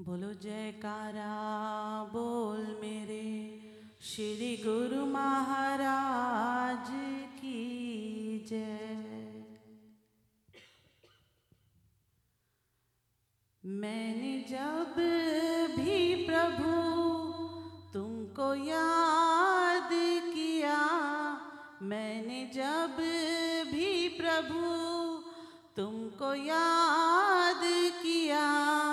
बोलो, जयकारा, बोल मेरे श्री गुरु महाराज की जय। मैंने जब भी प्रभु तुमको याद किया, मैंने जब भी प्रभु तुमको याद किया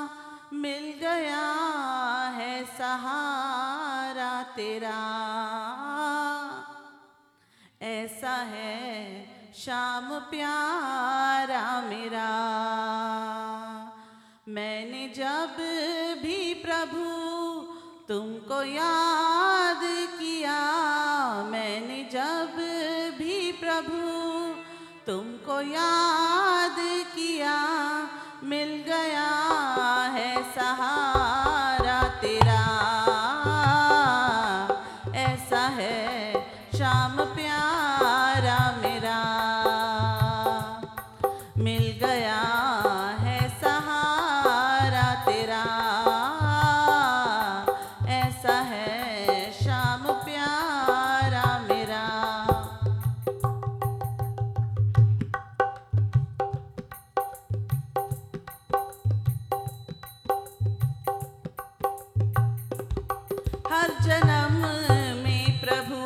मिल गया है सहारा तेरा। ऐसा है शाम प्यारा मेरा। मैंने जब भी प्रभु तुमको याद किया, मैंने जब भी प्रभु तुमको याद किया मिल गया है सहारा तेरा। ऐसा है शाम प्यारा मेरा। मिल गया है सहारा तेरा। ऐसा है हर जन्म में प्रभु,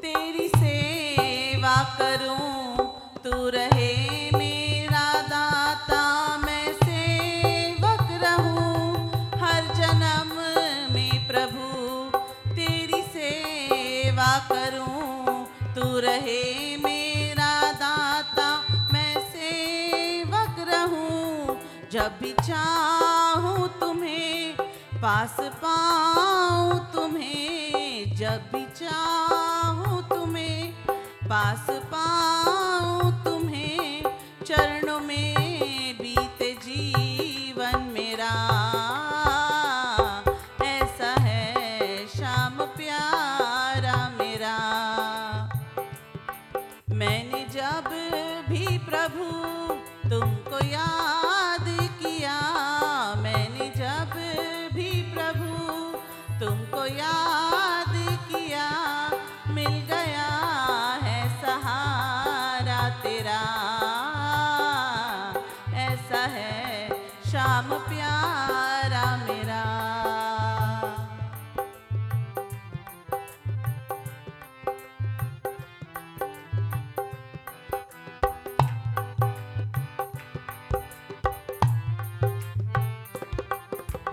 तेरी सेवा करूँ। तू रहे मेरा दाता, मैं सेवक रहूँ। हर जन्म में प्रभु, तेरी सेवा करूँ। तू रहे मेरा दाता, मैं सेवक रहूँ। जब भी चाहूँ तुम्हें पास तुम्हें जब भी चाहूँ तुम्हें, पास पाऊँ तुम्हें, चरणों में बीते जीवन मेरा। ऐसा है शाम प्यारा मेरा। मैंने जब भी प्रभु तुमको याद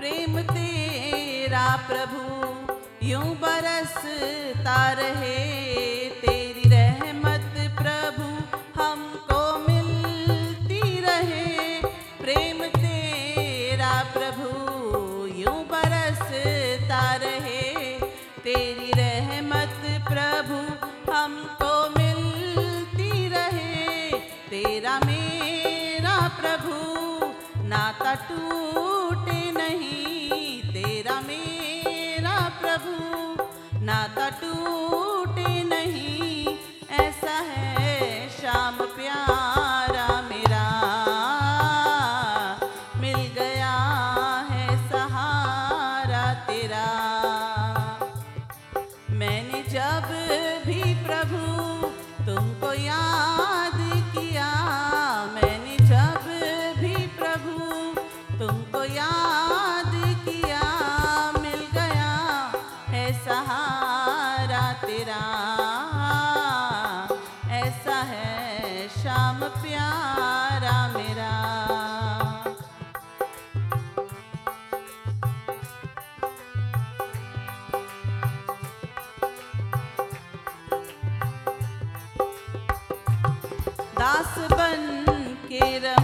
प्रेम तेरा प्रभु, यूँ बरसता रहे तेरी रहमत प्रभु, हमको मिलती रहे। प्रेम तेरा प्रभु, यूँ बरसता रहे तेरी रहमत प्रभु, हमको मिलती रहे। तेरा मेरा प्रभु नाता टूटे नहीं तेरा मेरा प्रभु ना टूटे तेरा। ऐसा है शाम प्यारा मेरा। दास बन के रहूँ